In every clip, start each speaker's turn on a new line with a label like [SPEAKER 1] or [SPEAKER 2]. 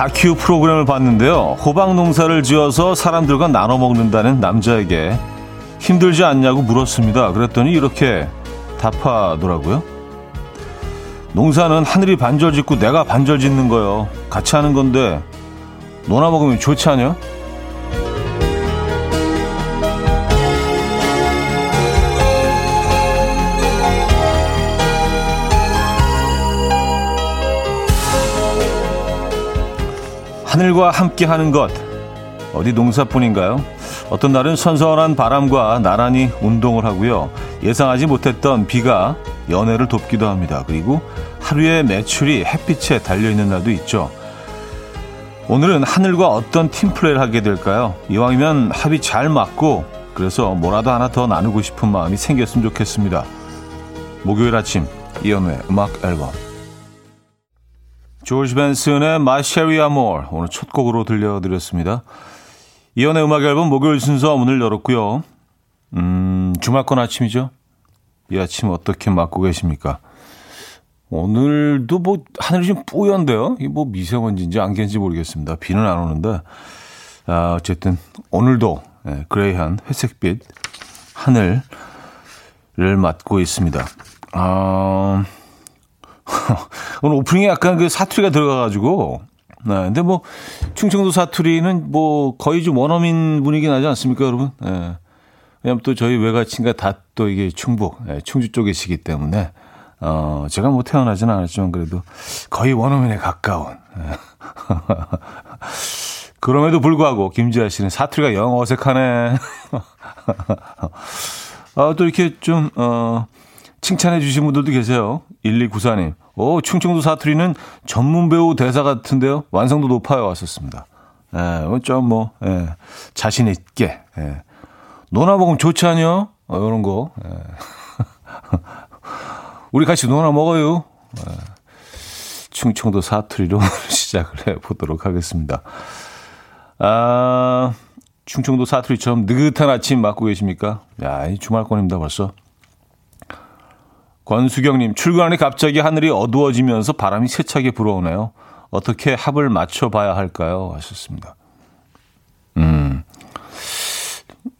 [SPEAKER 1] 한 다큐 프로그램을 봤는데요. 호박 농사를 지어서 사람들과 나눠 먹는다는 남자에게 힘들지 않냐고 물었습니다. 그랬더니 이렇게 답하더라고요. 농사는 하늘이 반절 짓고 내가 반절 짓는 거요. 같이 하는 건데 너나 먹으면 좋지 않냐? 하늘과 함께 하는 것. 어디 농사뿐인가요? 어떤 날은 선선한 바람과 나란히 운동을 하고요. 예상하지 못했던 비가 연애를 돕기도 합니다. 그리고 하루의 매출이 햇빛에 달려있는 날도 있죠. 오늘은 하늘과 어떤 팀플레이를 하게 될까요? 이왕이면 합이 잘 맞고 그래서 뭐라도 하나 더 나누고 싶은 마음이 생겼으면 좋겠습니다. 목요일 아침 이연우의 음악 앨범 조지 벤슨의 My Sherry Amor 오늘 첫 곡으로 들려드렸습니다. 이연의 음악 앨범 목요일 순서 문을 열었고요. 음, 주말권 아침이죠. 이 아침 어떻게 맞고 계십니까? 오늘도 뭐 하늘이 좀 뿌연데요. 이 뭐 미세먼지인지 안개인지 모르겠습니다. 비는 안 오는데 아, 어쨌든 오늘도 예, 그레이한 회색빛 하늘을 맞고 있습니다. 아, 오늘 오프닝에 약간 그 사투리가 들어가가지고 네, 근데 뭐 충청도 사투리는 뭐 거의 좀 원어민 분위기 나지 않습니까, 여러분? 예. 왜냐면 또 저희 외가친가 다또 이게 충북, 예, 충주 쪽이시기 때문에 어, 제가 뭐 태어나지는 않았지만 그래도 거의 원어민에 가까운. 예. 그럼에도 불구하고 김지아 씨는 사투리가 영 어색하네. 아, 또 이렇게 좀, 어, 칭찬해 주신 분들도 계세요. 1294님. 오, 충청도 사투리는 전문 배우 대사 같은데요. 완성도 높아요. 왔었습니다. 예, 좀 뭐, 예, 자신 있게, 예. 노나 먹으면 좋지 않요? 어, 이런 거. 예. 우리 같이 노나 먹어요. 예. 충청도 사투리로 시작을 해 보도록 하겠습니다. 아, 충청도 사투리처럼 느긋한 아침 맞고 계십니까? 야, 이 주말권입니다, 벌써. 권수경님, 출근하니 갑자기 하늘이 어두워지면서 바람이 세차게 불어오네요. 어떻게 합을 맞춰봐야 할까요? 하셨습니다. 음,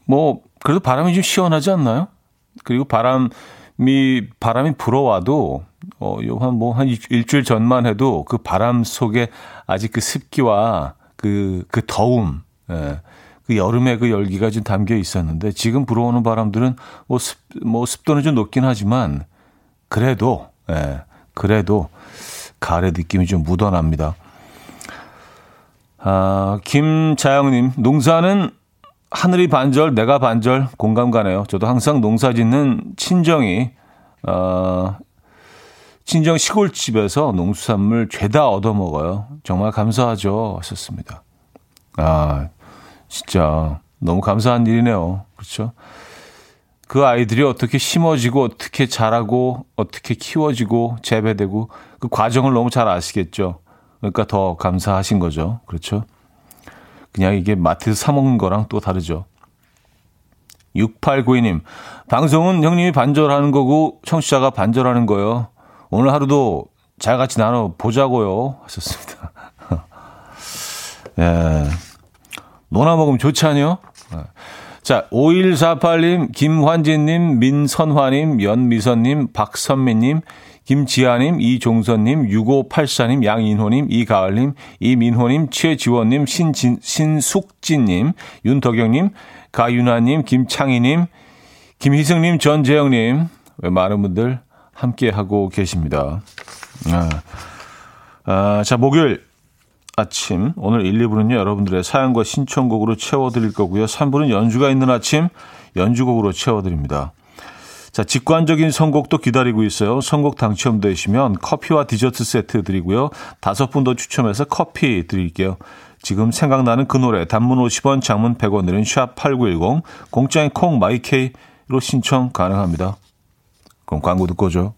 [SPEAKER 1] 뭐, 그래도 바람이 좀 시원하지 않나요? 그리고 바람이, 바람이 불어와도, 어, 한 뭐, 한 일주일 전만 해도 그 바람 속에 아직 그 습기와 그, 그 더움, 예, 그 여름의 그 열기가 좀 담겨 있었는데 지금 불어오는 바람들은 뭐 습, 뭐 습도는 좀 높긴 하지만 그래도, 예, 그래도 가을의 느낌이 좀 묻어납니다. 아, 김자영님, 농사는 하늘이 반절, 내가 반절 공감 가네요. 저도 항상 농사 짓는 친정이, 어, 친정 시골집에서 농수산물 죄다 얻어먹어요. 정말 감사하죠. 하셨습니다. 아, 진짜 너무 감사한 일이네요. 그렇죠? 그 아이들이 어떻게 심어지고 어떻게 자라고 어떻게 키워지고 재배되고 그 과정을 너무 잘 아시겠죠. 그러니까 더 감사하신 거죠. 그렇죠? 그냥 이게 마트에서 사 먹는 거랑 또 다르죠. 6892님, 방송은 형님이 반절하는 거고 청취자가 반절하는 거예요. 오늘 하루도 잘 같이 나눠 보자고요. 하셨습니다. 예. 노나 먹으면 좋지 않요? 자, 5148님, 김환진님, 민선화님, 연미선님, 박선미님, 김지아님, 이종선님, 6584님, 양인호님, 이가을님, 이민호님, 최지원님, 신진, 신숙진님, 윤덕영님, 가윤아님, 김창희님, 김희승님, 전재영님, 많은 분들 함께하고 계십니다. 아, 아, 자, 목요일 아침. 오늘 1, 2부는요, 여러분들의 사연과 신청곡으로 채워드릴 거고요. 3부는 연주가 있는 아침, 연주곡으로 채워드립니다. 자, 직관적인 선곡도 기다리고 있어요. 선곡 당첨되시면 커피와 디저트 세트 드리고요. 다섯 분 더 추첨해서 커피 드릴게요. 지금 생각나는 그 노래, 단문 50원, 장문 100원 드린 샵8910, 공짜인 콩 마이케이로 신청 가능합니다. 그럼 광고 듣고 오죠.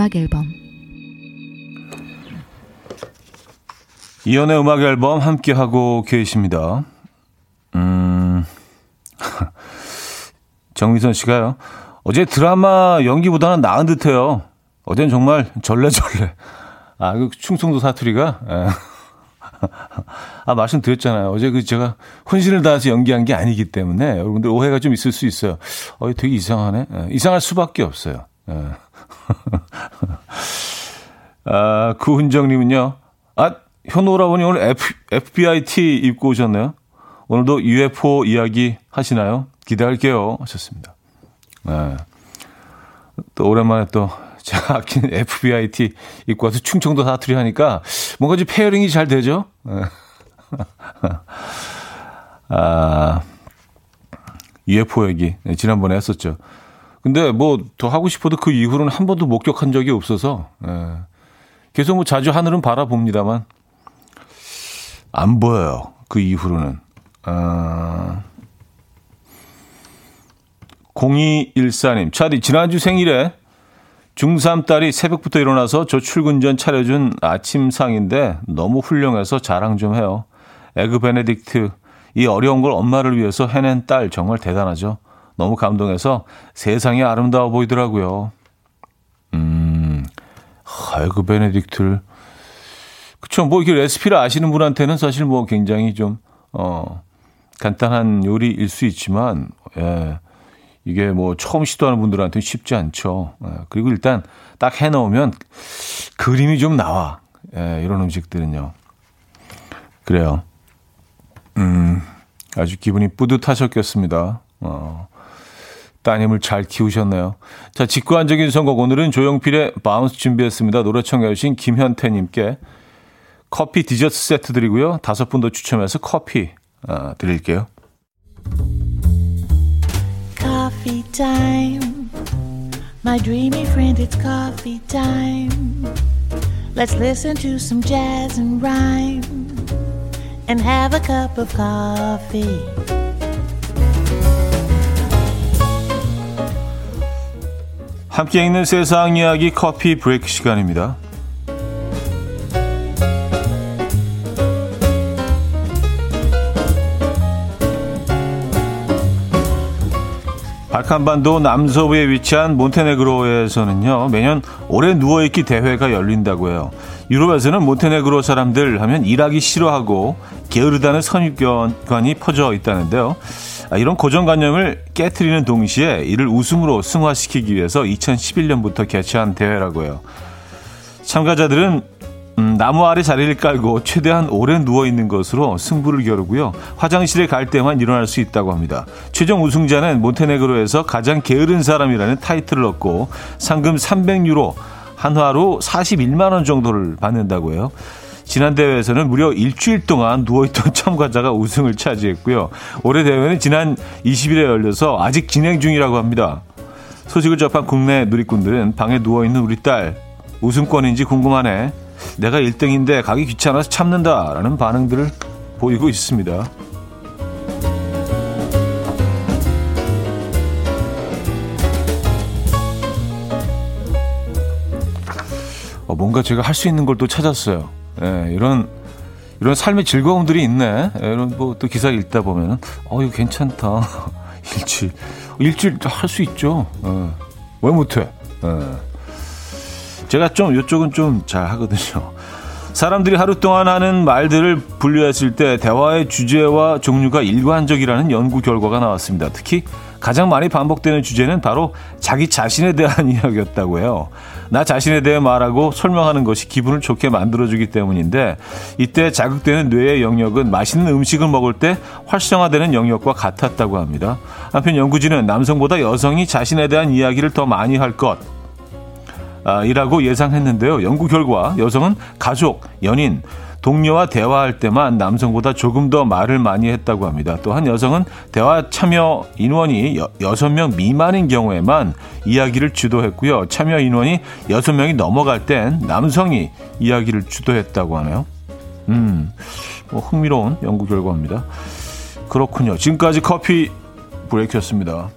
[SPEAKER 2] 음악 앨범
[SPEAKER 1] 이연의 음악 앨범 함께 하고 계십니다. 음. 정미선 씨가요. 어제 드라마 연기보다는 나은 듯해요. 어젠 정말 절레절레. 아, 그 충청도 사투리가 예. 아, 말씀드렸잖아요. 어제 그 제가 혼신을 다해서 연기한 게 아니기 때문에 여러분들 오해가 좀 있을 수 있어요. 어, 되게 이상하네. 예, 이상할 수밖에 없어요. 예. 아, 구훈정님은요. 아, 현오라버니 오늘 F, FBI 티 입고 오셨나요? 오늘도 UFO 이야기 하시나요? 기대할게요. 하셨습니다. 네. 또 오랜만에 또 제가 아끼는 FBI 티 입고 와서 충청도 사투리 하니까 뭔가 좀 pairing이 잘 되죠? 네. 아, UFO 얘기. 네, 지난번에 했었죠. 근데 뭐 더 하고 싶어도 그 이후로는 한 번도 목격한 적이 없어서, 네. 계속 뭐 자주 하늘은 바라봅니다만, 안 보여요. 그 이후로는. 아... 0214님, 차디, 지난주 생일에 중3 딸이 새벽부터 일어나서 저 출근 전 차려준 아침상인데 너무 훌륭해서 자랑 좀 해요. egg benedict, 이 어려운 걸 엄마를 위해서 해낸 딸 정말 대단하죠. 너무 감동해서 세상이 아름다워 보이더라고요. 음, egg benedict를 그쵸. 뭐, 이렇게 레시피를 아시는 분한테는 사실 뭐 굉장히 좀, 어, 간단한 요리일 수 있지만, 예. 이게 뭐 처음 시도하는 분들한테는 쉽지 않죠. 예. 그리고 일단 딱 해놓으면 그림이 좀 나와. 예, 이런 음식들은요. 그래요. 음, 아주 기분이 뿌듯하셨겠습니다. 어, 따님을 잘 키우셨네요. 자, 직관적인 선곡. 오늘은 조용필의 Bounce 준비했습니다. 노래 청해주신 김현태님께 커피 디저트 세트 드리고요. 다섯 분 더 추첨해서 커피 어, 드릴게요. Coffee time. My dreamy friend, it's coffee time. Let's listen to some jazz and rhyme and have a cup of coffee. 함께 읽는 세상 이야기 커피 브레이크 시간입니다. 발칸반도 남서부에 위치한 몬테네그로에서는요, 매년 오래 누워있기 대회가 열린다고 해요. 유럽에서는 몬테네그로 사람들 하면 일하기 싫어하고 게으르다는 선입견이 퍼져 있다는데요. 아, 이런 고정관념을 깨뜨리는 동시에 이를 우승으로 승화시키기 위해서 2011년부터 개최한 대회라고 해요. 참가자들은 음, 나무 아래 자리를 깔고 최대한 오래 누워 있는 것으로 승부를 겨루고요. 화장실에 갈 때만 일어날 수 있다고 합니다. 최종 우승자는 몬테네그로에서 가장 게으른 사람이라는 타이틀을 얻고 상금 300유로, 한화로 41만 원 정도를 받는다고 해요. 지난 대회에서는 무려 일주일 동안 누워있던 참가자가 우승을 차지했고요. 올해 대회는 지난 20일에 열려서 아직 진행 중이라고 합니다. 소식을 접한 국내 누리꾼들은 방에 누워있는 우리 딸 우승권인지 궁금하네. 내가 1등인데 가기 귀찮아서 참는다 라는 반응들을 보이고 있습니다. 어, 뭔가 제가 할 수 있는 걸 또 찾았어요. 예, 이런 이런 삶의 즐거움들이 있네. 예, 이런 뭐 또 기사 읽다 보면은 어 이거 괜찮다. 일주일 일주일 할 수 있죠. 예, 왜 못해? 예. 제가 좀 이쪽은 좀 잘 하거든요. 사람들이 하루 동안 하는 말들을 분류했을 때 대화의 주제와 종류가 일관적이라는 연구 결과가 나왔습니다. 특히 가장 많이 반복되는 주제는 바로 자기 자신에 대한 이야기였다고 해요. 나 자신에 대해 말하고 설명하는 것이 기분을 좋게 만들어주기 때문인데 이때 자극되는 뇌의 영역은 맛있는 음식을 먹을 때 활성화되는 영역과 같았다고 합니다. 한편 연구진은 남성보다 여성이 자신에 대한 이야기를 더 많이 할 것, 아, 이라고 예상했는데요. 연구 결과 여성은 가족, 연인, 동료와 대화할 때만 남성보다 조금 더 말을 많이 했다고 합니다. 또한 여성은 대화 참여 인원이 여, 6명 미만인 경우에만 이야기를 주도했고요. 참여 인원이 6명이 넘어갈 땐 남성이 이야기를 주도했다고 하네요. 음, 뭐 흥미로운 연구 결과입니다. 그렇군요. 지금까지 커피 브레이크였습니다.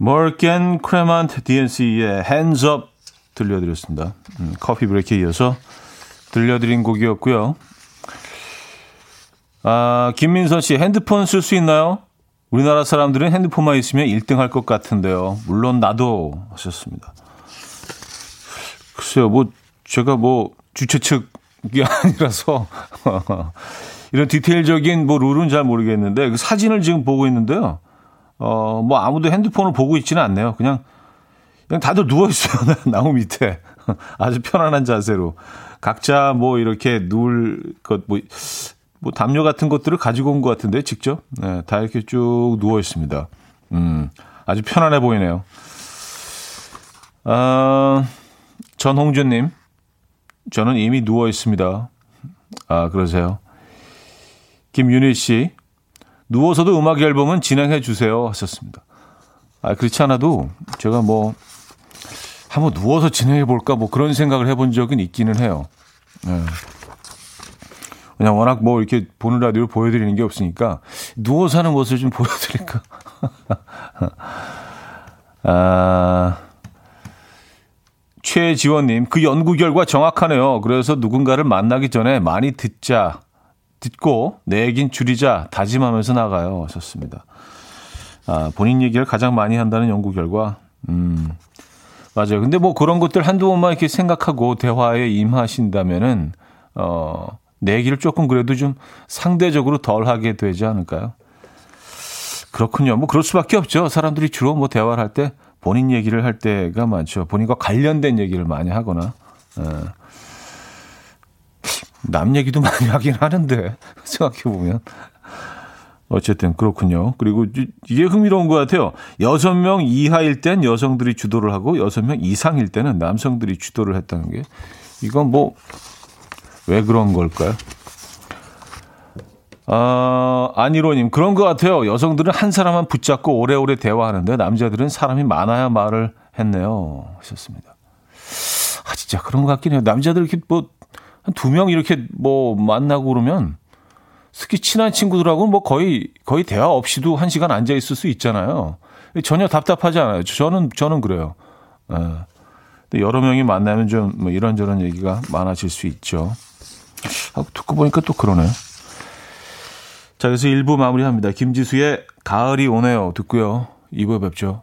[SPEAKER 1] 머켄 크레만트 DNC의 Hands Up 들려드렸습니다. 음, 커피 브레이크에 이어서 들려드린 곡이었고요. 아, 김민선 씨, 핸드폰 쓸 수 있나요? 우리나라 사람들은 핸드폰만 있으면 1등 할 것 같은데요. 물론 나도 하셨습니다. 글쎄요, 뭐, 제가 뭐, 주최 측이 아니라서, 이런 디테일적인 뭐 룰은 잘 모르겠는데, 그 사진을 지금 보고 있는데요. 어, 뭐 아무도 핸드폰을 보고 있지는 않네요. 그냥, 그냥 다들 누워있어요. 나무 밑에. 아주 편안한 자세로. 각자 뭐 이렇게 누울 것, 뭐, 뭐 담요 같은 것들을 가지고 온 것 같은데, 직접. 네, 다 이렇게 쭉 누워 있습니다. 음, 아주 편안해 보이네요. 아, 전홍준님, 저는 이미 누워 있습니다. 아, 그러세요. 김윤희 씨, 누워서도 음악 앨범은 진행해 주세요. 하셨습니다. 아, 그렇지 않아도 제가 뭐, 한번 누워서 진행해 볼까 뭐 그런 생각을 해본 적은 있기는 해요. 네. 그냥 워낙 뭐 이렇게 보는 라디오를 보여드리는 게 없으니까 누워서 하는 모습을 좀 보여드릴까. 아, 최지원님, 그 연구 결과 정확하네요. 그래서 누군가를 만나기 전에 많이 듣자, 듣고 내 얘긴 줄이자 다짐하면서 나가요. 하셨습니다. 아, 본인 얘기를 가장 많이 한다는 연구 결과, 음, 맞아요. 근데 뭐 그런 것들 한두 번만 이렇게 생각하고 대화에 임하신다면은, 어, 내 얘기를 조금 그래도 좀 상대적으로 덜 하게 되지 않을까요? 그렇군요. 뭐 그럴 수밖에 없죠. 사람들이 주로 뭐 대화를 할 때 본인 얘기를 할 때가 많죠. 본인과 관련된 얘기를 많이 하거나. 에. 예. 남 얘기도 많이 하긴 하는데 생각해 보면 어쨌든 그렇군요. 그리고 이게 흥미로운 것 같아요. 여섯 명 이하일 땐 여성들이 주도를 하고 여섯 명 이상일 때는 남성들이 주도를 했다는 게 이건 뭐 왜 그런 걸까요? 아, 안일호님, 그런 것 같아요. 여성들은 한 사람만 붙잡고 오래오래 대화하는데 남자들은 사람이 많아야 말을 했네요. 하셨습니다. 아, 진짜 그런 것 같긴 해요. 남자들 이렇게 뭐, 한 두 명 이렇게 뭐 만나고 그러면 특히 친한 친구들하고는 뭐 거의 거의 대화 없이도 한 시간 앉아 있을 수 있잖아요. 전혀 답답하지 않아요. 저는 저는 그래요. 예. 근데 여러 명이 만나면 좀 뭐 이런저런 얘기가 많아질 수 있죠. 아, 듣고 보니까 또 그러네요. 자, 그래서 1부 마무리합니다. 김지수의 가을이 오네요. 듣고요. 2부에 뵙죠.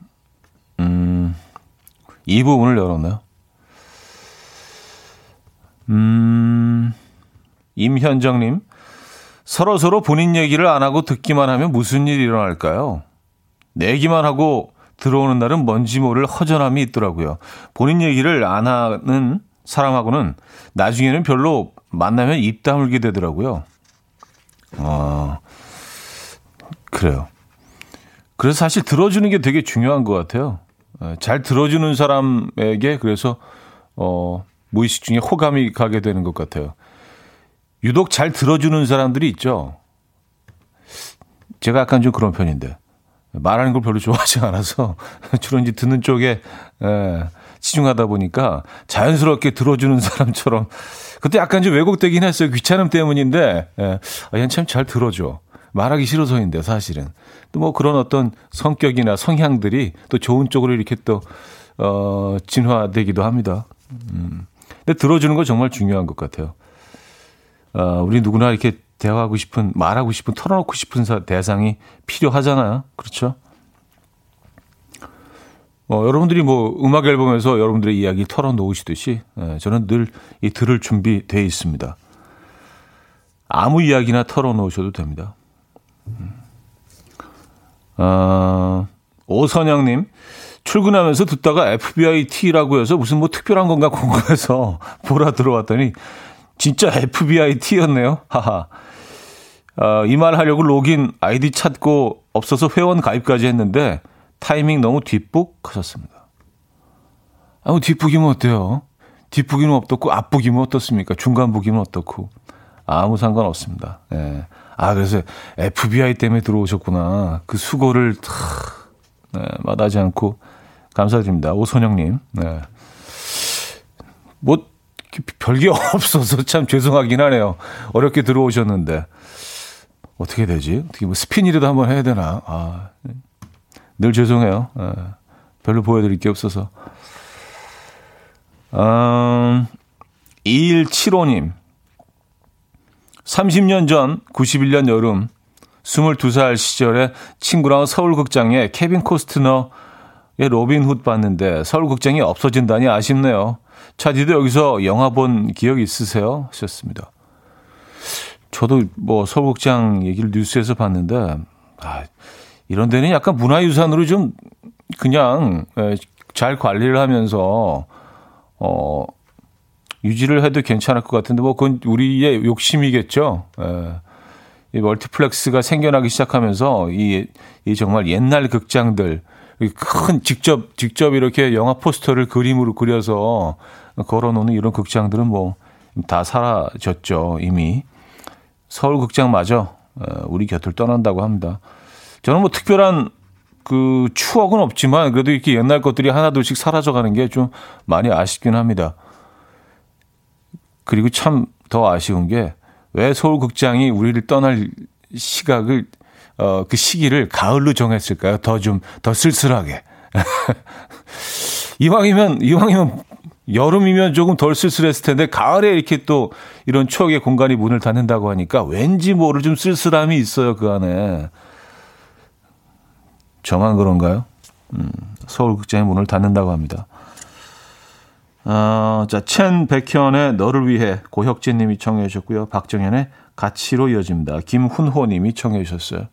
[SPEAKER 1] 음, 이 부분을 열었나요? 음, 임현정님, 서로 서로 본인 얘기를 안 하고 듣기만 하면 무슨 일이 일어날까요? 내기만 하고 들어오는 날은 뭔지 모를 허전함이 있더라고요. 본인 얘기를 안 하는 사람하고는 나중에는 별로 만나면 입 다물게 되더라고요. 아, 그래요. 그래서 사실 들어주는 게 되게 중요한 것 같아요. 예, 잘 들어주는 사람에게 그래서, 어, 무의식 중에 호감이 가게 되는 것 같아요. 유독 잘 들어주는 사람들이 있죠. 제가 약간 좀 그런 편인데. 말하는 걸 별로 좋아하지 않아서 주로 이제 듣는 쪽에, 에, 예, 치중하다 보니까 자연스럽게 들어주는 사람처럼 그때 약간 좀 왜곡되긴 했어요. 귀찮음 때문인데 예. 아, 참잘 들어줘. 말하기 싫어서인데 사실은 또 뭐 그런 어떤 성격이나 성향들이 또 좋은 쪽으로 이렇게 또 어, 진화되기도 합니다. 음. 근데 들어주는 거 정말 중요한 것 같아요. 어, 우리 누구나 이렇게 대화하고 싶은 말하고 싶은 털어놓고 싶은 대상이 필요하잖아요. 그렇죠? 어, 여러분들이 뭐 음악 앨범에서 여러분들의 이야기 털어놓으시듯이 예, 저는 늘 이 들을 준비돼 있습니다. 아무 이야기나 털어놓으셔도 됩니다. 음. 아, 오선영님, 출근하면서 듣다가 FBI T라고 해서 무슨 뭐 특별한 건가 궁금해서 보라 들어왔더니 진짜 FBI T였네요. 하하. 어, 이말 하려고 로긴 아이디 찾고 없어서 회원 가입까지 했는데 타이밍 너무 뒷북 하셨습니다. 아무 뒷북이면 어때요? 뒷북이면 어떻고 앞북이면 어떻습니까? 중간북이면 어떻고 아무 상관 없습니다. 예. 아 그래서 FBI 때문에 들어오셨구나. 그 수고를 다 네, 마다하지 않고 감사드립니다. 오선영님. 네. 뭐 별게 없어서 참 죄송하긴 하네요. 어렵게 들어오셨는데 어떻게 되지? 어떻게 뭐 스피니라도 한번 해야 되나? 아, 늘 죄송해요. 네. 별로 보여드릴 게 없어서. 음, 2175님. 30년 전 91년 여름 22살 시절에 친구랑 서울극장에 케빈 코스트너의 로빈 훗 봤는데 서울극장이 없어진다니 아쉽네요. 차디도 여기서 영화 본 기억 있으세요? 하셨습니다. 저도 뭐 서울극장 얘기를 뉴스에서 봤는데 아, 이런 데는 약간 문화유산으로 좀 그냥 잘 관리를 하면서 어 유지를 해도 괜찮을 것 같은데 뭐 그건 우리의 욕심이겠죠. 예. 이 멀티플렉스가 생겨나기 시작하면서 이, 이 정말 옛날 극장들 큰 직접 직접 이렇게 영화 포스터를 그림으로 그려서 걸어놓는 이런 극장들은 뭐 다 사라졌죠 이미 서울 극장마저 우리 곁을 떠난다고 합니다. 저는 뭐 특별한 그 추억은 없지만 그래도 이렇게 옛날 것들이 하나둘씩 사라져가는 게 좀 많이 아쉽긴 합니다. 그리고 참 더 아쉬운 게 왜 서울 극장이 우리를 떠날 시각을 어, 그 시기를 가을로 정했을까요? 더 좀, 더 쓸쓸하게. 이왕이면, 이왕이면 여름이면 조금 덜 쓸쓸했을 텐데 가을에 이렇게 또 이런 추억의 공간이 문을 닫는다고 하니까 왠지 모를 좀 쓸쓸함이 있어요, 그 안에. 저만 그런가요? 음, 서울 극장의 문을 닫는다고 합니다. 어, 자, 첸 백현의 너를 위해 고혁진 님이 청해 주셨고요. 박정현의 가치로 이어집니다. 김훈호 님이 청해 주셨어요.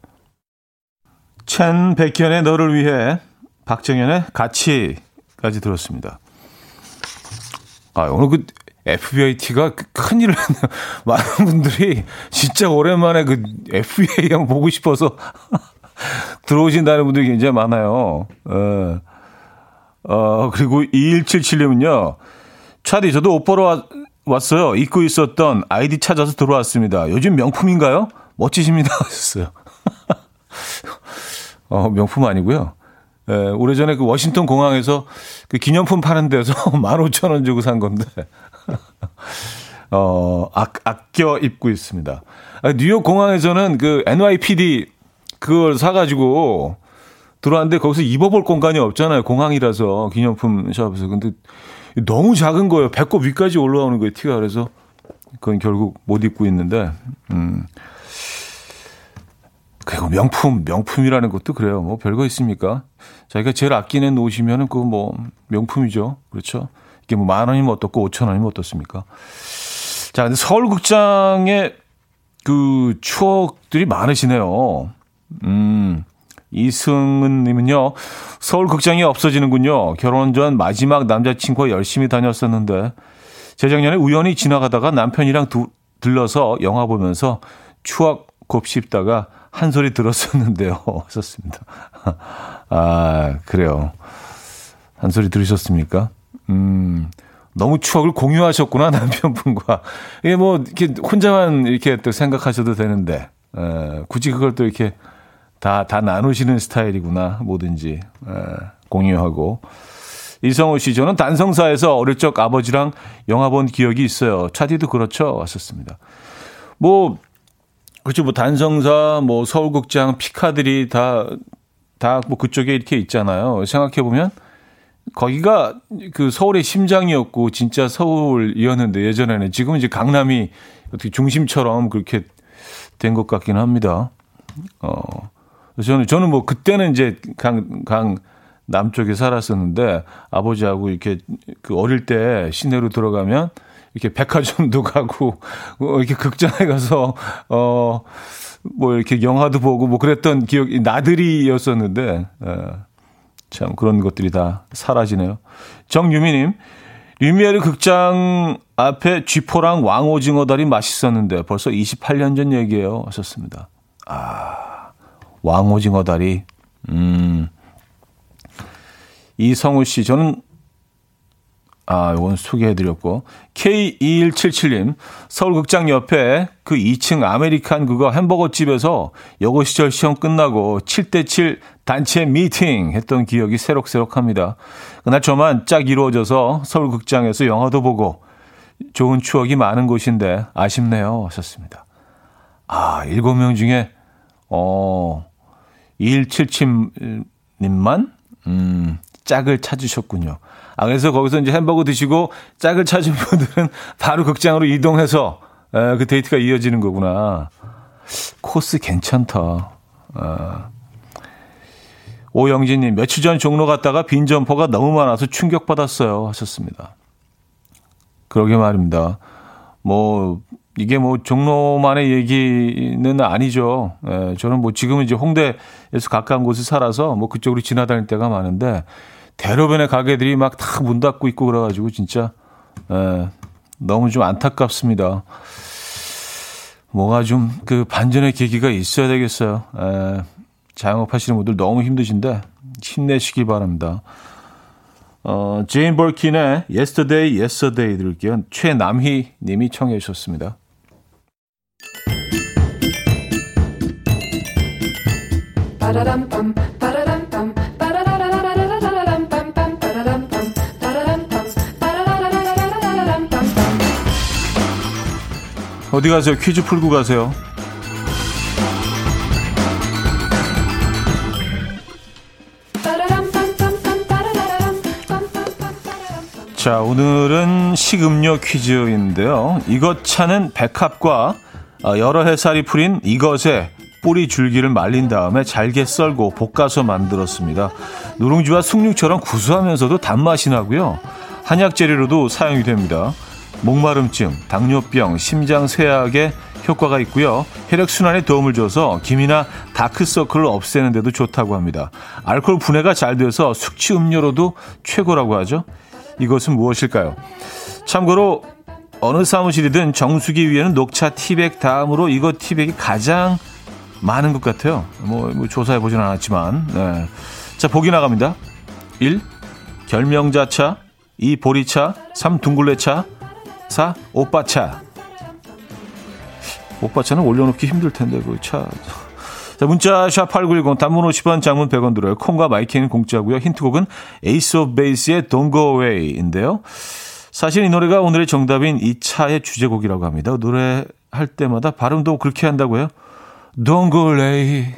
[SPEAKER 1] 첸 백현의 너를 위해 박정현의 가치까지 들었습니다. 아, 오늘 그 FBIT가 그 큰일을 했네요. 많은 분들이 진짜 오랜만에 그 FBI 형 보고 싶어서 들어오신다는 분들이 굉장히 많아요. 어. 어, 그리고 2177님은요. 차디, 저도 옷 보러 와, 왔어요. 입고 있었던 아이디 찾아서 들어왔습니다. 요즘 명품인가요? 멋지십니다. 하셨어요. 어, 명품 아니고요. 예, 오래전에 그 워싱턴 공항에서 그 기념품 파는 데서 15,000원 주고 산 건데, 어, 아, 아껴 입고 있습니다. 아, 뉴욕 공항에서는 그 NYPD 그걸 사가지고 들어왔는데 거기서 입어볼 공간이 없잖아요. 공항이라서 기념품 샵에서. 근데 너무 작은 거예요. 배꼽 위까지 올라오는 거예요. 티가 그래서 그건 결국 못 입고 있는데 음. 그리고 명품, 명품이라는 것도 그래요. 뭐 별거 있습니까? 자기가 제일 아끼는 옷이면은 그거 뭐 명품이죠. 그렇죠? 이게 뭐 만 원이면 어떻고 오천 원이면 어떻습니까? 자, 근데 서울극장의 그 추억들이 많으시네요. 음. 이승은 님은요. 서울 극장이 없어지는군요. 결혼 전 마지막 남자친구와 열심히 다녔었는데 재작년에 우연히 지나가다가 남편이랑 두, 들러서 영화 보면서 추억 곱씹다가 한 소리 들었었는데요. 하셨습니다. 아, 그래요. 한 소리 들으셨습니까? 음. 너무 추억을 공유하셨구나, 남편분과. 이게 뭐, 이렇게 혼자만 이렇게 또 생각하셔도 되는데, 에, 굳이 그걸 또 이렇게 다, 다 나누시는 스타일이구나. 뭐든지. 에, 공유하고. 이성호 씨, 저는 단성사에서 어릴 적 아버지랑 영화 본 기억이 있어요. 차디도 그렇죠? 왔었습니다. 뭐, 그렇죠. 뭐, 단성사, 뭐, 서울극장, 피카들이 다, 다 뭐 그쪽에 이렇게 있잖아요. 생각해보면, 거기가 그 서울의 심장이었고, 진짜 서울이었는데, 예전에는. 지금은 이제 강남이 어떻게 중심처럼 그렇게 된 것 같긴 합니다. 어, 저는 저는 뭐 그때는 이제 강, 강 남쪽에 살았었는데 아버지하고 이렇게 그 어릴 때 시내로 들어가면 이렇게 백화점도 가고 어, 이렇게 극장에 가서 어 뭐 이렇게 영화도 보고 뭐 그랬던 기억이 나들이였었는데 에, 참 그런 것들이 다 사라지네요. 정유미님 류미에르 극장 앞에 쥐포랑 왕오징어 다리 맛있었는데 벌써 28년 전 얘기예요. 하셨습니다. 아, 왕오징어 다리. 음. 이성우 씨, 저는 아, 요건 소개해드렸고. K2177님, 서울극장 옆에 그 2층 아메리칸 그거 햄버거 집에서 여고 시절 시험 끝나고 7대7 단체 미팅 했던 기억이 새록새록 합니다. 그날 저만 짝 이루어져서 서울극장에서 영화도 보고 좋은 추억이 많은 곳인데 아쉽네요. 하셨습니다. 아, 7명 중에, 어, 2177님만, 음, 짝을 찾으셨군요. 아, 그래서 거기서 이제 햄버거 드시고 짝을 찾은 분들은 바로 극장으로 이동해서 에, 그 데이트가 이어지는 거구나. 코스 괜찮다. 아. 오영진님, 며칠 전 종로 갔다가 빈 점포가 너무 많아서 충격받았어요. 하셨습니다. 그러게 말입니다. 뭐, 이게 뭐 종로만의 얘기는 아니죠. 예, 저는 뭐 지금은 이제 홍대에서 가까운 곳에 살아서 뭐 그쪽으로 지나다닐 때가 많은데 대로변의 가게들이 막 다 문 닫고 있고 그래가지고 진짜 에, 너무 좀 안타깝습니다. 뭐가 좀 그 반전의 계기가 있어야 되겠어요. 에, 자영업 하시는 분들 너무 힘드신데 힘내시기 바랍니다. 어, 제인 벌킨의 Yesterday, Yesterday 들을게요. 최남희 님이 청해 주셨습니다. 어디 가세요? 퀴즈 풀고 가세요. 자, 오늘은 식음료 퀴즈인데요. 이것 차는 백합과 어, 여러 해살이 풀인 이것에 뿌리 줄기를 말린 다음에 잘게 썰고 볶아서 만들었습니다. 누룽지와 숭늉처럼 구수하면서도 단맛이 나고요. 한약 재료로도 사용이 됩니다. 목마름증, 당뇨병, 심장 쇠약에 효과가 있고요. 혈액 순환에 도움을 줘서 김이나 다크서클을 없애는 데도 좋다고 합니다. 알코올 분해가 잘 돼서 숙취 음료로도 최고라고 하죠. 이것은 무엇일까요? 참고로 어느 사무실이든 정수기 위에는 녹차 티백 다음으로 이것 티백이 가장 많은 것 같아요. 뭐, 뭐 조사해 보진 않았지만. 네. 자, 보기 나갑니다. 1. 결명자차 2. 보리차 3. 둥글레차 4. 오빠차. 오빠차는 올려놓기 힘들 텐데, 그 차. 자, 문자 샵8910 단문 50원 장문 100원 들어요. 콩과 마이케이는 공짜고요. 힌트곡은 에이스 오브 베이스의 Don't Go Away인데요. 사실 이 노래가 오늘의 정답인 이 차의 주제곡이라고 합니다. 노래할 때마다 발음도 그렇게 한다고요. Don't Go Away.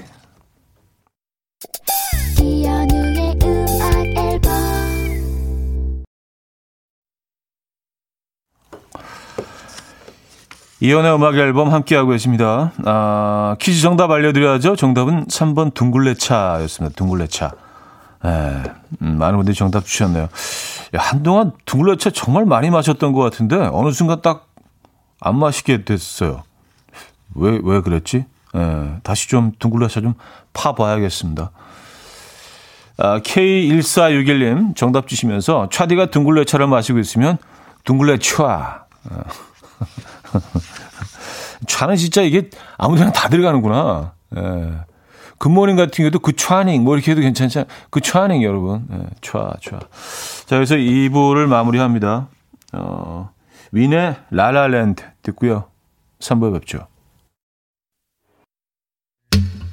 [SPEAKER 1] 이연의 음악 앨범 함께하고 계십니다. 아, 퀴즈 정답 알려드려야죠. 정답은 3번 둥글레차였습니다. 둥글레차. 예, 음, 많은 분들이 정답 주셨네요. 야, 한동안 둥글레차 정말 많이 마셨던 것 같은데, 어느 순간 딱 안 마시게 됐어요. 왜, 왜 그랬지? 예, 다시 좀 둥글레차 좀 파봐야겠습니다. 아, K1461님 정답 주시면서, 차디가 둥글레차를 마시고 있으면, 둥글레차. 차는 진짜 이게 아무데나 다 들어가는구나. 예. 굿모닝 같은 경우도 그 차닝 뭐 이렇게 해도 괜찮잖아요. 그 차닝 여러분. 예, 차, 차. 자, 그래서 2부를 마무리합니다. 어, 윈의 라라랜드 듣고요. 3부에 뵙죠.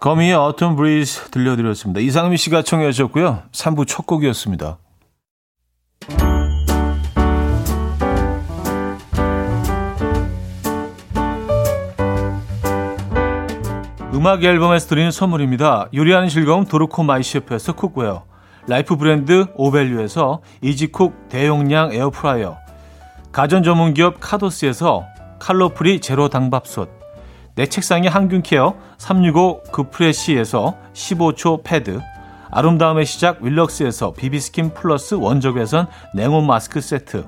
[SPEAKER 1] 거미의 Autumn Breeze 들려드렸습니다. 이상미 씨가 청해 주셨고요. 3부 첫 곡이었습니다. 음악 앨범에서 드리는 선물입니다. 요리하는 즐거움 도르코 마이셰프에서 cookware life 브랜드 오벨류에서 이지쿡 대용량 에어프라이어 가전 전문 기업 카도스에서 칼로프리 제로 당밥솥, 내 책상의 항균 케어 365 그프레시에서 15초 패드, 아름다움의 시작 윌럭스에서 비비스킨 플러스 원적외선 냉온 마스크 세트,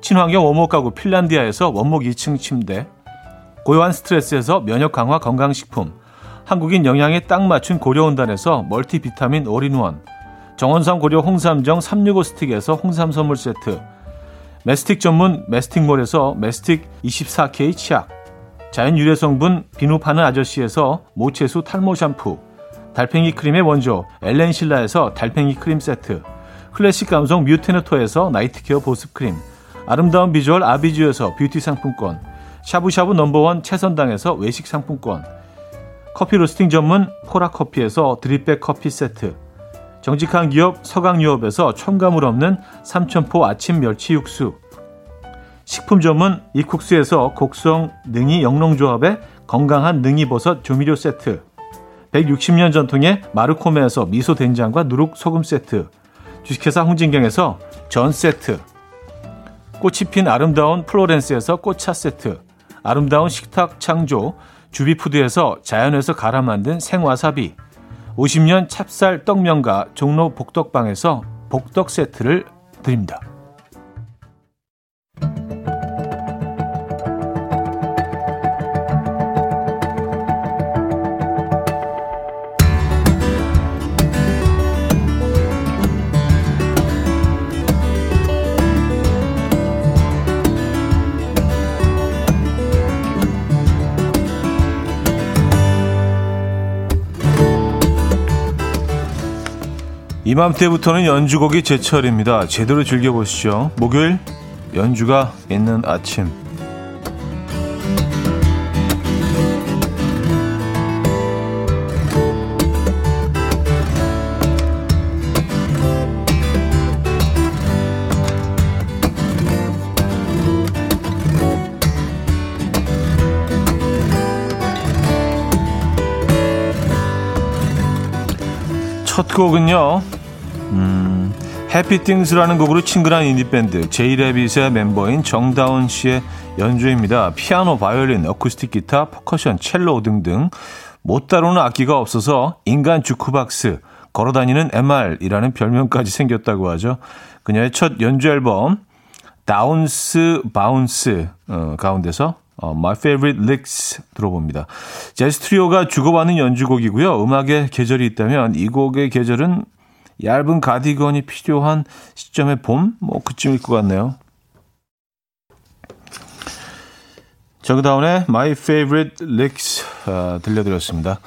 [SPEAKER 1] 친환경 원목 가구 핀란디아에서 원목 2층 침대, 고요한 스트레스에서 면역 강화 건강식품, 한국인 영양에 딱 맞춘 고려온단에서 멀티비타민 올인원, 정원삼 고려 홍삼정 365 스틱에서 홍삼 선물 세트, 메스틱 전문 메스틱몰에서 메스틱 24K 치약, 자연 유래 성분 비누 파는 아저씨에서 모체수 탈모 샴푸, 달팽이 크림의 원조 엘렌실라에서 달팽이 크림 세트, 클래식 감성 뮤테너토에서 night care 보습 크림, 아름다운 비주얼 아비주에서 뷰티 상품권, 샤브샤브 number one 채선당에서 외식 상품권, 커피 로스팅 전문 포라 커피에서 drip bag 커피 세트, 정직한 기업 서강유업에서 첨가물 없는 삼천포 아침 멸치 육수 식품 전문 이쿡스에서 곡성 능이 영농조합의 건강한 능이버섯 조미료 세트 160년 전통의 마르코메에서 미소 된장과 누룩 소금 세트 주식회사 홍진경에서 전 세트 꽃이 핀 아름다운 플로렌스에서 꽃차 세트 아름다운 식탁 창조 주비푸드에서 자연에서 갈아 만든 생와사비 50년 찹쌀 떡면과 종로 복덕방에서 복덕 세트를 드립니다. 이맘때부터는 연주곡이 제철입니다. 제대로 즐겨보시죠. 목요일 연주가 있는 아침. 첫 곡은요. 음, Happy Things라는 곡으로 친근한 인디밴드 제이레빗의 멤버인 정다운 씨의 연주입니다. 피아노, 바이올린, 어쿠스틱 기타, 퍼커션, 첼로 등등 못 다루는 악기가 없어서 인간 주크박스, 걸어다니는 MR이라는 별명까지 생겼다고 하죠. 그녀의 첫 연주 앨범 Daun's Bounce 어, 가운데서 어, My Favorite Licks 들어봅니다. 재즈 트리오가 주고받는 연주곡이고요. 음악의 계절이 있다면 이 곡의 계절은 얇은 가디건이 필요한 시점의 봄? 뭐 그쯤일 것 같네요. 정다운의 My Favorite Licks 아, 들려드렸습니다.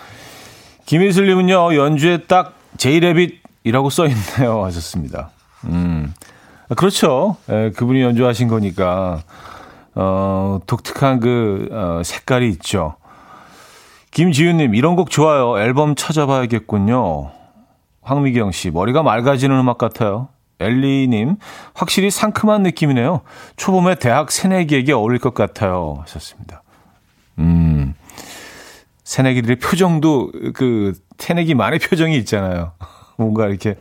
[SPEAKER 1] 김희슬님은요 연주에 딱 제이레빗이라고 써있네요 하셨습니다. 음, 그렇죠. 에, 그분이 연주하신 거니까 어, 독특한 그 어, 색깔이 있죠. 김지윤님 이런 곡 좋아요. 앨범 찾아봐야겠군요. 황미경 씨, 머리가 맑아지는 음악 같아요. 엘리님, 확실히 상큼한 느낌이네요. 초봄에 대학 새내기에게 어울릴 것 같아요. 하셨습니다. 음, 새내기들의 표정도 그 새내기만의 표정이 있잖아요. 뭔가 이렇게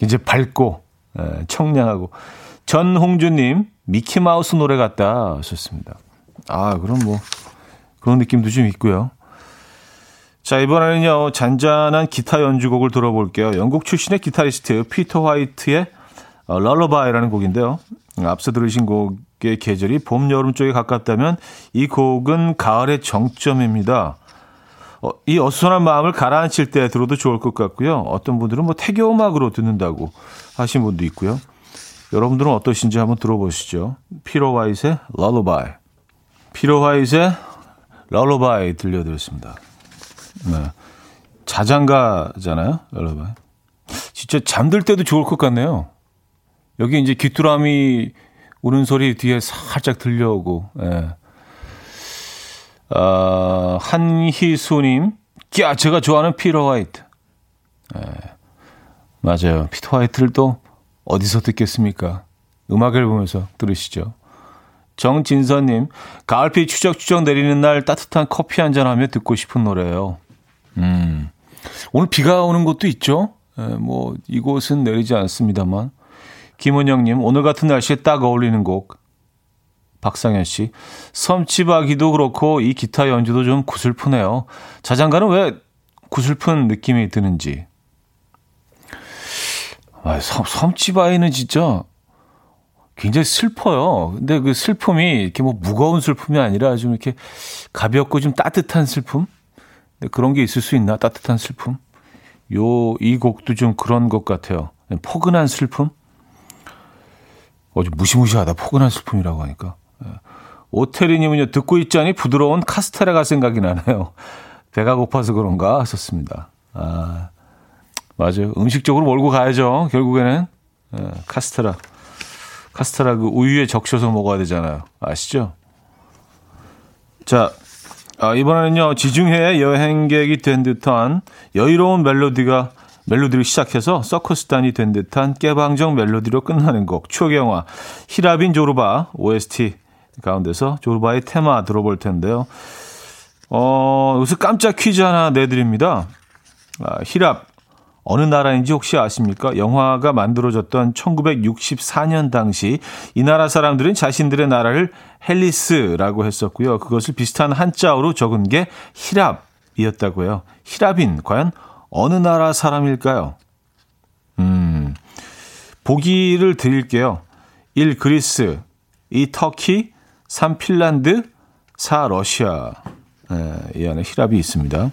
[SPEAKER 1] 이제 밝고 예, 청량하고 전홍주님 미키마우스 노래 같다 하셨습니다. 아 그럼 뭐 그런 느낌도 좀 있고요. 자, 이번에는요, 잔잔한 기타 연주곡을 들어볼게요. 영국 출신의 기타리스트 피터 화이트의 Lullaby라는 곡인데요. 앞서 들으신 곡의 계절이 봄, 여름 쪽에 가깝다면 이 곡은 가을의 정점입니다. 어, 이 어수선한 마음을 가라앉힐 때 들어도 좋을 것 같고요. 어떤 분들은 뭐 태교 음악으로 듣는다고 하신 분도 있고요. 여러분들은 어떠신지 한번 들어보시죠. 피로 화이트의 럴러바이. 피로 화이트의 럴러바이 들려드렸습니다. 네. 자장가잖아요, 여러분. 진짜 잠들 때도 좋을 것 같네요. 여기 이제 귀뚜라미 우는 소리 뒤에 살짝 들려오고, 예. 어, 한희수님, 야, 제가 좋아하는 피터 화이트. 예. 맞아요. 피터 화이트를 또 어디서 듣겠습니까? 음악을 보면서 들으시죠. 정진선님, 가을비 추적추적 내리는 날 따뜻한 커피 한 잔 하며 듣고 싶은 노래예요. 음. 오늘 비가 오는 곳도 있죠. 에, 예, 뭐 이곳은 내리지 않습니다만. 김은영님 오늘 같은 날씨에 딱 어울리는 곡 박상현 씨. 섬치바기도 그렇고 이 기타 연주도 좀 구슬프네요. 자장가는 왜 구슬픈 느낌이 드는지. 아, 섬, 섬치바이는 진짜 굉장히 슬퍼요. 근데 그 슬픔이 이렇게 뭐 무거운 슬픔이 아니라 좀 이렇게 가볍고 좀 따뜻한 슬픔? 그런 게 있을 수 있나? 따뜻한 슬픔? 요, 이 곡도 좀 그런 것 같아요. 포근한 슬픔? 어제 무시무시하다. 포근한 슬픔이라고 하니까. 예. 오태리님은요, 듣고 있자니 부드러운 카스테라가 생각이 나네요. 배가 고파서 그런가 하셨습니다. 아, 맞아요. 음식적으로 몰고 가야죠. 결국에는. 예, 카스테라. 카스테라 그 우유에 적셔서 먹어야 되잖아요. 아시죠? 자, 아, 이번에는요, 지중해 여행객이 된 듯한 여유로운 멜로디가 멜로디를 시작해서 서커스단이 된 듯한 깨방정 멜로디로 끝나는 곡 추억의 영화 히라빈 조르바 OST 가운데서 조르바의 테마 들어볼 텐데요. 어, 여기서 깜짝 퀴즈 하나 내드립니다. 아, 히랍 어느 나라인지 혹시 아십니까? 영화가 만들어졌던 1964년 당시 이 나라 사람들은 자신들의 나라를 헬리스라고 했었고요. 그것을 비슷한 한자어로 적은 게 히랍이었다고요. 히랍인 과연 어느 나라 사람일까요? 음, 보기를 드릴게요. 1. 그리스, 2. 터키, 3. 핀란드, 4. 러시아. 네, 이 안에 히랍이 있습니다.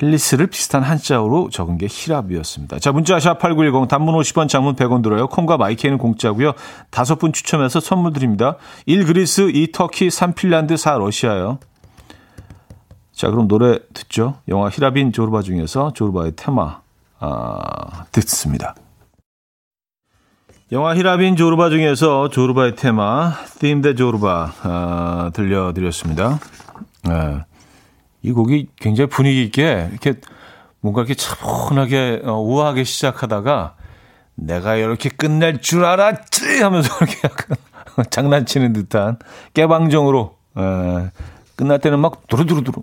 [SPEAKER 1] 헬리스를 비슷한 한자어로 적은 게 히랍이었습니다. 자, 문자 샵8910 단문 50원 장문 100원 들어요. 콩과 마이케는 공짜고요. 다섯 분 추첨해서 선물 드립니다. 1 그리스, 2 터키, 3 핀란드, 4 러시아요. 자, 그럼 노래 듣죠. 영화 히라빈 조르바 중에서 조르바의 테마 아, 듣습니다. 영화 히라빈 조르바 중에서 조르바의 테마 Theme de 조르바 아, 들려드렸습니다. 네. 이 곡이 굉장히 분위기 있게 이렇게 뭔가 이렇게 차분하게 어, 우아하게 시작하다가 내가 이렇게 끝낼 줄 알았지 하면서 이렇게 약간 장난치는 듯한 깨방정으로 에, 끝날 때는 막 두루두루두루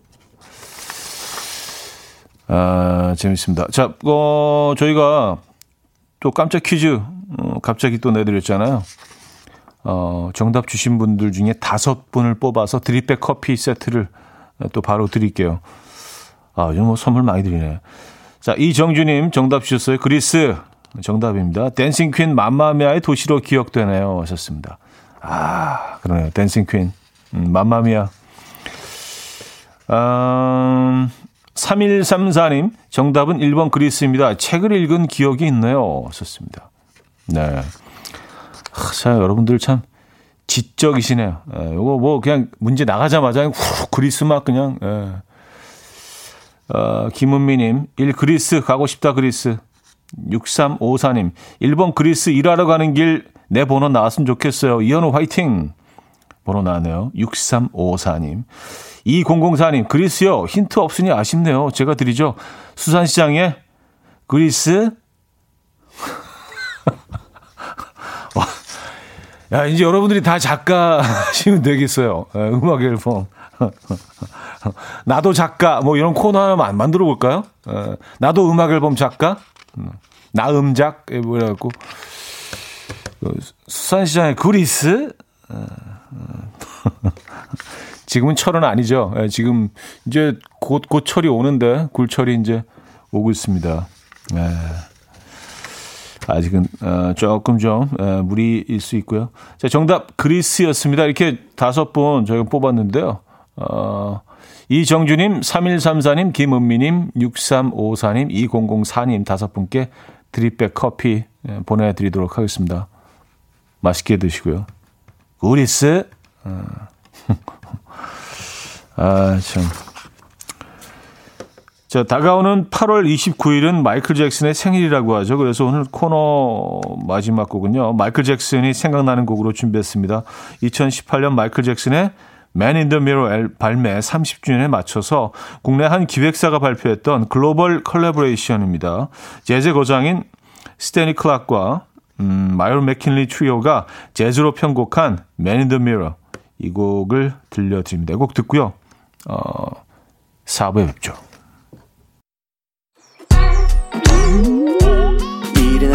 [SPEAKER 1] 아 재밌습니다. 자, 어, 저희가 또 깜짝 퀴즈 어, 갑자기 또 내드렸잖아요. 어, 정답 주신 분들 중에 다섯 분을 뽑아서 드립백 커피 세트를 또 바로 드릴게요. 아, 요즘 뭐 선물 많이 드리네. 자, 이정주님 정답 주셨어요. 그리스 정답입니다. Dancing Queen 맘마미아의 도시로 기억되네요. 하셨습니다. 아, 그러네요. Dancing Queen. 음, 맘마미아. 음, 3134님, 정답은 1번 그리스입니다. 책을 읽은 기억이 있네요. 하셨습니다. 네. 자, 여러분들 참 지적이시네요. 예, 요거 뭐 그냥 문제 나가자마자 후 그리스 막 그냥 예. 어, 김은미님 1 그리스 가고 싶다 그리스 6354님 1번 그리스 일하러 가는 길 내 번호 나왔으면 좋겠어요. 이현우 화이팅 번호 나왔네요. 6354님 2004님 그리스요 힌트 없으니 아쉽네요. 제가 드리죠. 수산시장에 그리스 야, 이제 여러분들이 다 작가시면 되겠어요. 예, 음악 앨범. 나도 작가, 뭐 이런 코너 하나 만들어 볼까요? 예, 나도 음악 앨범 작가? 음, 나음작? 뭐라고. 그 수산시장의 그리스? 어, 어. 지금은 철은 아니죠. 예, 지금 이제 곧, 곧 철이 오는데, 굴철이 이제 오고 있습니다. 네. 아직은 어, 조금 좀 어, 무리일 수 있고요. 자, 정답 그리스였습니다. 이렇게 다섯 분 저희가 뽑았는데요. 어, 이정주님, 3134님, 김은미님, 6354님, 2004님 다섯 분께 드립백 커피 예, 보내드리도록 하겠습니다. 맛있게 드시고요. 그리스. 어. 아, 참. 자, 다가오는 8월 29일은 마이클 잭슨의 생일이라고 하죠. 그래서 오늘 코너 마지막 곡은요. 마이클 잭슨이 생각나는 곡으로 준비했습니다. 2018년 마이클 잭슨의 Man in the Mirror 발매 30주년에 맞춰서 국내 한 기획사가 발표했던 글로벌 컬래버레이션입니다. 재즈 거장인 스테니 클락과 음, 마이올 맥킨리 트리오가 재즈로 편곡한 Man in the Mirror 이 곡을 들려드립니다. 곡 듣고요. 어, 4부에 뵙죠.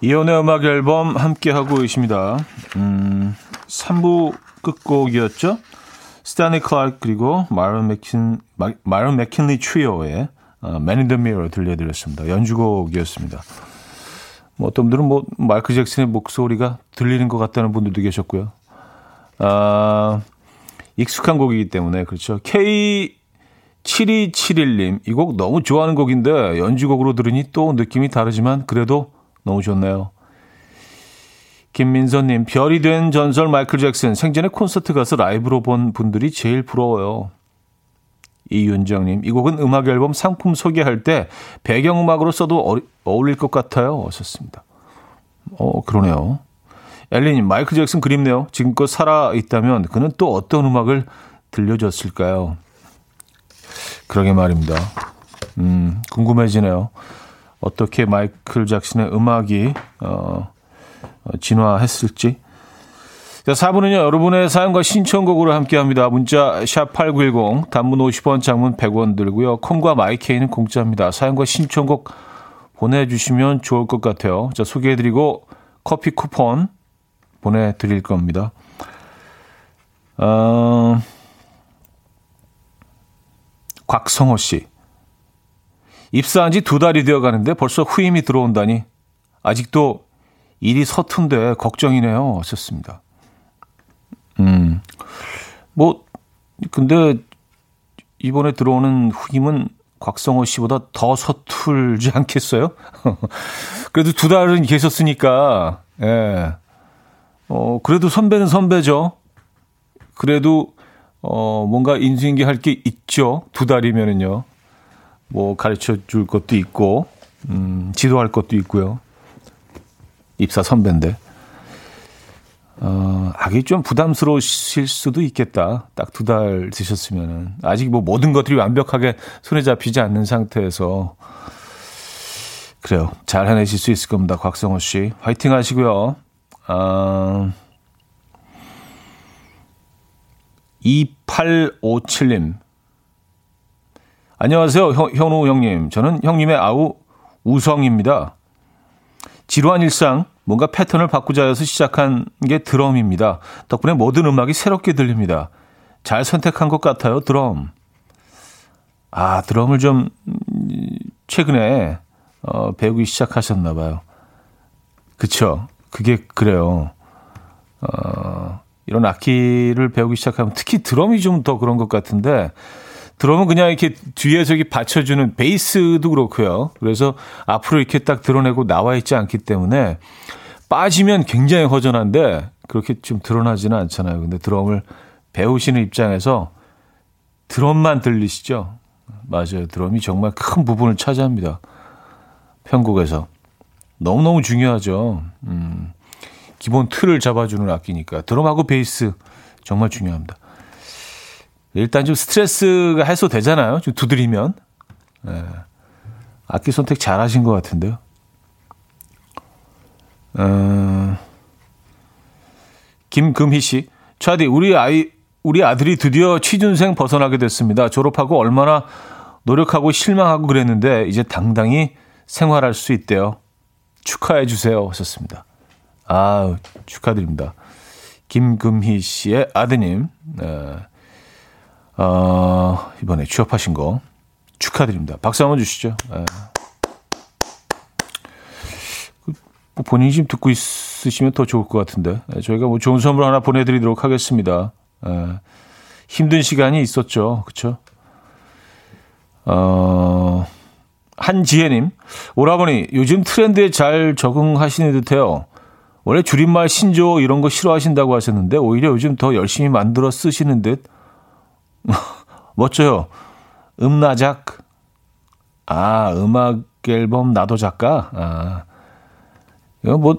[SPEAKER 1] 이현우의 음악 앨범 함께하고 계십니다. 음, 3부 끝곡이었죠. 스타니 클라크 그리고 마론 맥킨, 마론 맥킨리 트리오의 어, in the Mirror 들려드렸습니다. 연주곡이었습니다. 뭐 어떤 분들은 뭐 마이클 잭슨의 목소리가 들리는 것 같다는 분들도 계셨고요. 아, 익숙한 곡이기 때문에 그렇죠. K7271님 이 곡 너무 좋아하는 곡인데 연주곡으로 들으니 또 느낌이 다르지만 그래도 너무 좋네요. 김민서님, 별이 된 전설 마이클 잭슨 생전에 콘서트 가서 라이브로 본 분들이 제일 부러워요. 이윤정님, 이 곡은 음악 앨범 상품 소개할 때 배경음악으로 써도 어울릴 것 같아요. 하셨습니다. 어, 그러네요. 엘리님, 마이클 잭슨 그립네요. 지금껏 살아있다면 그는 또 어떤 음악을 들려줬을까요? 그러게 말입니다. 음, 궁금해지네요. 어떻게 마이클 잭슨의 음악이 어, 어 진화했을지. 자, 4부는요, 여러분의 사연과 신청곡으로 함께 합니다. 문자, 샵8910, 단문 50원, 장문 100원 들고요. 콩과 마이케이는 공짜입니다. 사연과 신청곡 보내주시면 좋을 것 같아요. 자, 소개해드리고 커피 쿠폰 보내드릴 겁니다. 어, 곽성호 씨. 입사한 지 두 달이 되어 가는데 벌써 후임이 들어온다니 아직도 일이 서툰데 걱정이네요. 하셨습니다. 음, 뭐, 근데 이번에 들어오는 후임은 곽성호 씨보다 더 서툴지 않겠어요? 그래도 두 달은 계셨으니까, 예. 어, 그래도 선배는 선배죠. 그래도, 어, 뭔가 인수인계 할 게 있죠. 두 달이면은요. 뭐 가르쳐 줄 것도 있고, 음, 지도할 것도 있고요. 입사 선배인데. 어, 아기 좀 부담스러우실 수도 있겠다. 딱 두 달 드셨으면은. 아직 뭐 모든 것들이 완벽하게 손에 잡히지 않는 상태에서. 그래요. 잘 해내실 수 있을 겁니다. 곽성호 씨. 화이팅 하시고요. 아, 2857님. 안녕하세요, 현, 현우 형님. 저는 형님의 아우 우성입니다. 지루한 일상, 뭔가 패턴을 바꾸자 해서 시작한 게 드럼입니다. 덕분에 모든 음악이 새롭게 들립니다. 잘 선택한 것 같아요, 드럼. 아, 드럼을 좀 최근에 어, 배우기 시작하셨나 봐요. 그쵸? 그게 그래요. 어, 이런 악기를 배우기 시작하면 특히 드럼이 좀 더 그런 것 같은데 드럼은 그냥 이렇게 뒤에 저기 받쳐주는 베이스도 그렇고요. 그래서 앞으로 이렇게 딱 드러내고 나와 있지 않기 때문에 빠지면 굉장히 허전한데 그렇게 좀 드러나지는 않잖아요. 근데 드럼을 배우시는 입장에서 드럼만 들리시죠? 맞아요. 드럼이 정말 큰 부분을 차지합니다. 편곡에서. 너무너무 중요하죠. 음, 기본 틀을 잡아주는 악기니까. 드럼하고 베이스 정말 중요합니다. 일단 좀 스트레스가 해소되잖아요. 좀 두드리면. 네. 악기 선택 잘 하신 것 같은데요. 어, 김금희 씨. 차디, 우리 아이, 우리 아들이 드디어 취준생 벗어나게 됐습니다. 졸업하고 얼마나 노력하고 실망하고 그랬는데, 이제 당당히 생활할 수 있대요. 축하해 주세요. 하셨습니다. 아 축하드립니다. 김금희 씨의 아드님. 네. 어, 이번에 취업하신 거 축하드립니다. 박수 한번 주시죠. 네. 뭐 본인이 지금 듣고 있으시면 더 좋을 것 같은데 네, 저희가 뭐 좋은 선물 하나 보내드리도록 하겠습니다. 네. 힘든 시간이 있었죠, 그렇죠? 어, 한지혜님, 오라버니 요즘 트렌드에 잘 적응하시는 듯해요. 원래 줄임말 신조 이런 거 싫어하신다고 하셨는데 오히려 요즘 더 열심히 만들어 쓰시는 듯. 멋져요. 음나작. 아, 음악 앨범 나도 작가. 아. 이거 뭐,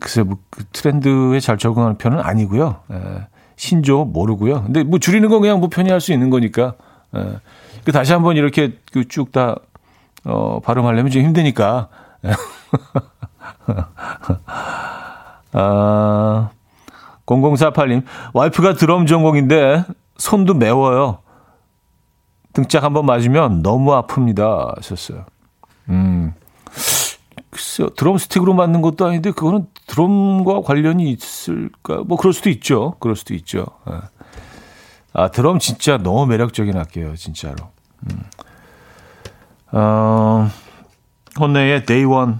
[SPEAKER 1] 글쎄, 뭐, 그 트렌드에 잘 적응하는 편은 아니고요. 예, 신조 모르고요. 근데 뭐 줄이는 건 그냥 뭐 편히 할 수 있는 거니까. 예. 그 다시 한번 이렇게 그쭉 다, 어, 발음하려면 좀 힘드니까. 아, 0048님, 와이프가 드럼 전공인데 손도 매워요. 등짝 한번 맞으면 너무 아픕니다. 하셨어요. 음. 글쎄요, 드럼 스틱으로 맞는 것도 아닌데, 그거는 드럼과 관련이 있을까? 뭐, 그럴 수도 있죠. 그럴 수도 있죠. 예. 아, 드럼 진짜 너무 매력적인 악기예요, 진짜로. 음. 어, 혼내의 One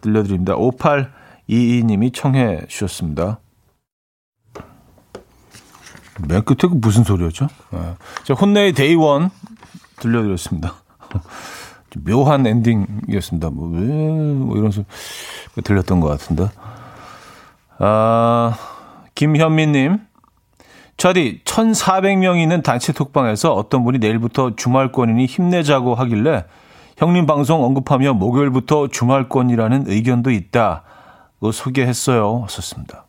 [SPEAKER 1] 들려드립니다. 5822님이 청해 주셨습니다. 맨 끝에 그 무슨 소리였죠? 네. 자, 혼내의 One 들려드렸습니다. 묘한 엔딩이었습니다. 뭐, 왜, 뭐 이런 소리 들렸던 것 같은데. 아, 김현미님. 차디, 1,400명 있는 단체 톡방에서 어떤 분이 내일부터 주말권이니 힘내자고 하길래 형님 방송 언급하며 목요일부터 주말권이라는 의견도 있다. 고 소개했어요. 썼습니다.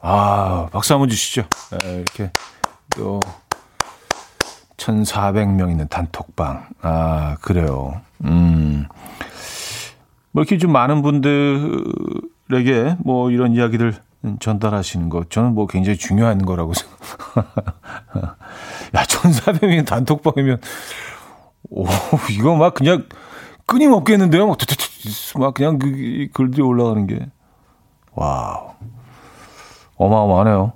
[SPEAKER 1] 아, 박수 한번 주시죠. 네, 이렇게 또 1,400명 있는 단톡방. 아, 그래요. 음. 뭐 이렇게 좀 많은 분들에게 뭐 이런 이야기들 전달하시는 거 저는 뭐 굉장히 중요한 거라고 생각. 야, 1,400명이 단톡방이면 오, 이거 막 그냥 끊임없겠는데요? 막, 막 그냥 그 글들이 올라가는 게. 와우. 어마어마하네요.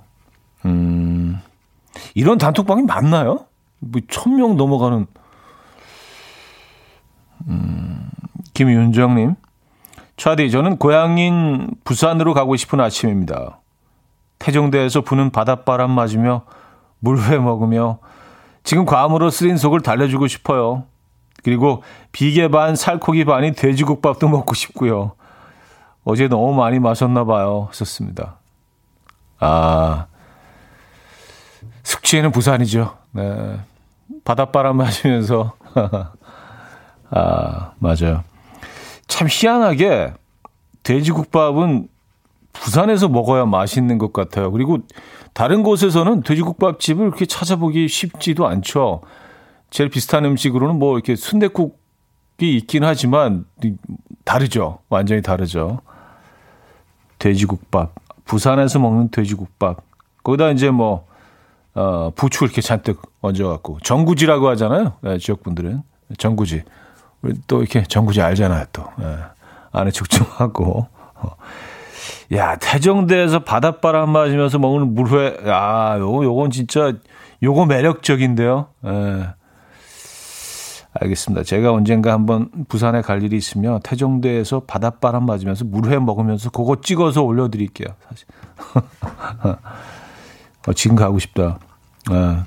[SPEAKER 1] 음, 이런 단톡방이 맞나요? 뭐, 천 명 넘어가는, 음, 김윤정님. 차디, 저는 고향인 부산으로 가고 싶은 아침입니다. 태종대에서 부는 바닷바람 맞으며 물회 먹으며 지금 괌으로 쓰린 속을 달래주고 싶어요. 그리고 비계 반 살코기 반이 돼지국밥도 먹고 싶고요. 어제 너무 많이 마셨나 봐요. 썼습니다. 아, 숙취에는 부산이죠. 네. 바닷바람 마시면서. 아, 맞아요. 참 희한하게 돼지국밥은 부산에서 먹어야 맛있는 것 같아요. 그리고 다른 곳에서는 돼지국밥 집을 그렇게 찾아보기 쉽지도 않죠. 제일 비슷한 음식으로는 뭐 이렇게 순대국이 있긴 하지만 다르죠. 완전히 다르죠. 돼지국밥. 부산에서 먹는 돼지국밥. 거기다 이제 뭐, 어, 부추 이렇게 잔뜩 얹어갖고. 전구지라고 하잖아요. 네, 지역분들은. 전구지. 우리 또 이렇게 전구지 알잖아요, 또. 네, 안에 죽중하고. 어. 야, 태정대에서 바닷바람 맞으면서 먹는 물회. 야, 요거, 요건 진짜, 요거 매력적인데요. 예. 알겠습니다. 제가 언젠가 한번 부산에 갈 일이 있으면 태종대에서 바닷바람 맞으면서 물회 먹으면서 그거 찍어서 올려드릴게요. 사실. 어, 지금 가고 싶다. 네.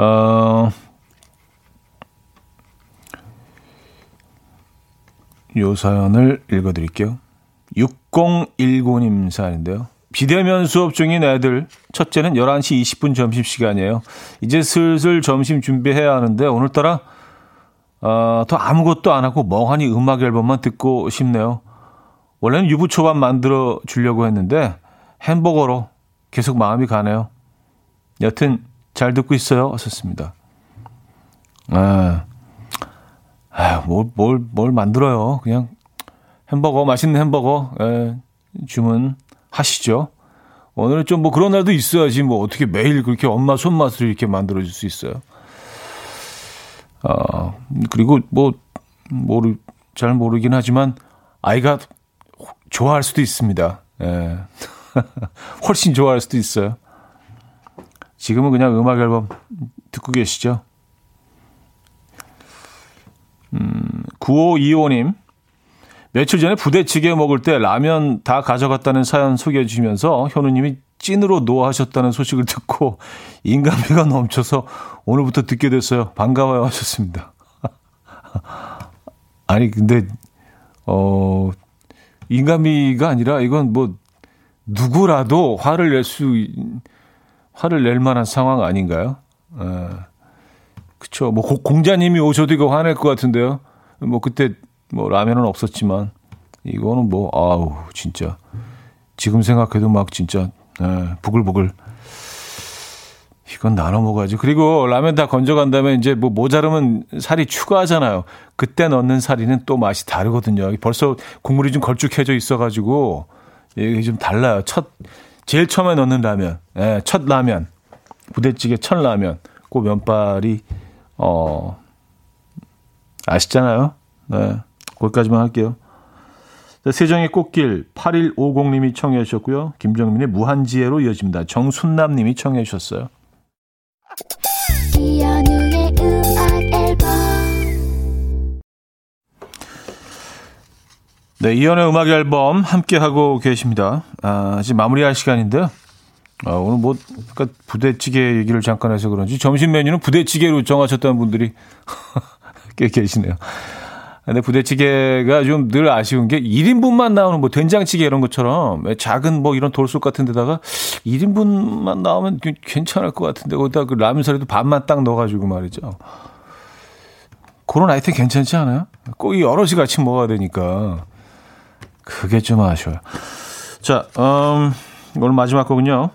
[SPEAKER 1] 어, 요 사연을 읽어드릴게요. 6019님 사연인데요. 비대면 수업 중인 애들 첫째는 11시 20분 점심시간이에요. 이제 슬슬 점심 준비해야 하는데 오늘따라 어, 더 아무것도 안 하고 멍하니 음악 앨범만 듣고 싶네요. 원래는 유부초밥 만들어 주려고 했는데 햄버거로 계속 마음이 가네요. 여튼 잘 듣고 있어요. 어었습니다 아, 아, 뭘, 뭘, 뭘 만들어요. 그냥 햄버거, 맛있는 햄버거, 예, 주문 하시죠. 오늘은 좀 뭐 그런 날도 있어야지 뭐 어떻게 매일 그렇게 엄마 손맛을 이렇게 만들어줄 수 있어요. 어, 그리고 뭐, 모르, 잘 모르긴 하지만 아이가 좋아할 수도 있습니다. 예. 훨씬 좋아할 수도 있어요. 지금은 그냥 음악 앨범 듣고 계시죠? 음, 9525님. 며칠 전에 부대찌개 먹을 때 라면 다 가져갔다는 사연 소개해 주시면서 현우님이 찐으로 노하셨다는 소식을 듣고 인간미가 넘쳐서 오늘부터 듣게 됐어요. 반가워요 하셨습니다. 아니 근데 어 인간미가 아니라 이건 뭐 누구라도 화를 낼 수 화를 낼 만한 상황 아닌가요? 에. 그쵸. 뭐 공자님이 오셔도 이거 화낼 것 같은데요. 뭐 그때 뭐 라면은 없었지만 이거는 뭐, 아우, 진짜. 지금 생각해도 막 진짜, 에, 부글부글. 이건 나눠 먹어야지. 그리고 라면 다 건져간 다음에 이제 뭐 모자르면 살이 추가하잖아요. 그때 넣는 살이는 또 맛이 다르거든요. 벌써 국물이 좀 걸쭉해져 있어가지고 이게 좀 달라요. 첫, 제일 처음에 넣는 라면. 예, 첫 라면. 부대찌개 첫 라면. 그 면발이, 어, 아시잖아요. 네. 거기까지만 할게요. 세정의 꽃길 8150님이 청해 주셨고요. 김정민의 무한지혜로 이어집니다. 정순남님이 청해 주셨어요. 네, 이연의 음악 앨범 함께 하고 계십니다. 아, 이제 마무리할 시간인데요. 아, 오늘 뭐 그러니까 부대찌개 얘기를 잠깐 해서 그런지 점심 메뉴는 부대찌개로 정하셨다는 분들이 꽤 계시네요. 근데 부대찌개가 좀 늘 아쉬운 게 1인분만 나오는 뭐 된장찌개 이런 것처럼 작은 뭐 이런 돌솥 같은 데다가 1인분만 나오면 괜찮을 것 같은데 거기다 그 라면 사리도 반만 딱 넣어가지고 말이죠. 그런 아이템 괜찮지 않아요? 꼭 여럿이 같이 먹어야 되니까. 그게 좀 아쉬워요. 자, 음, 오늘 마지막 곡은요.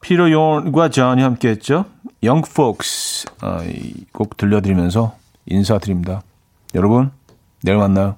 [SPEAKER 1] 피터 용과 존이 함께 했죠. Folks. 아, 이곡 들려드리면서 인사드립니다. 여러분, 내일 만나요.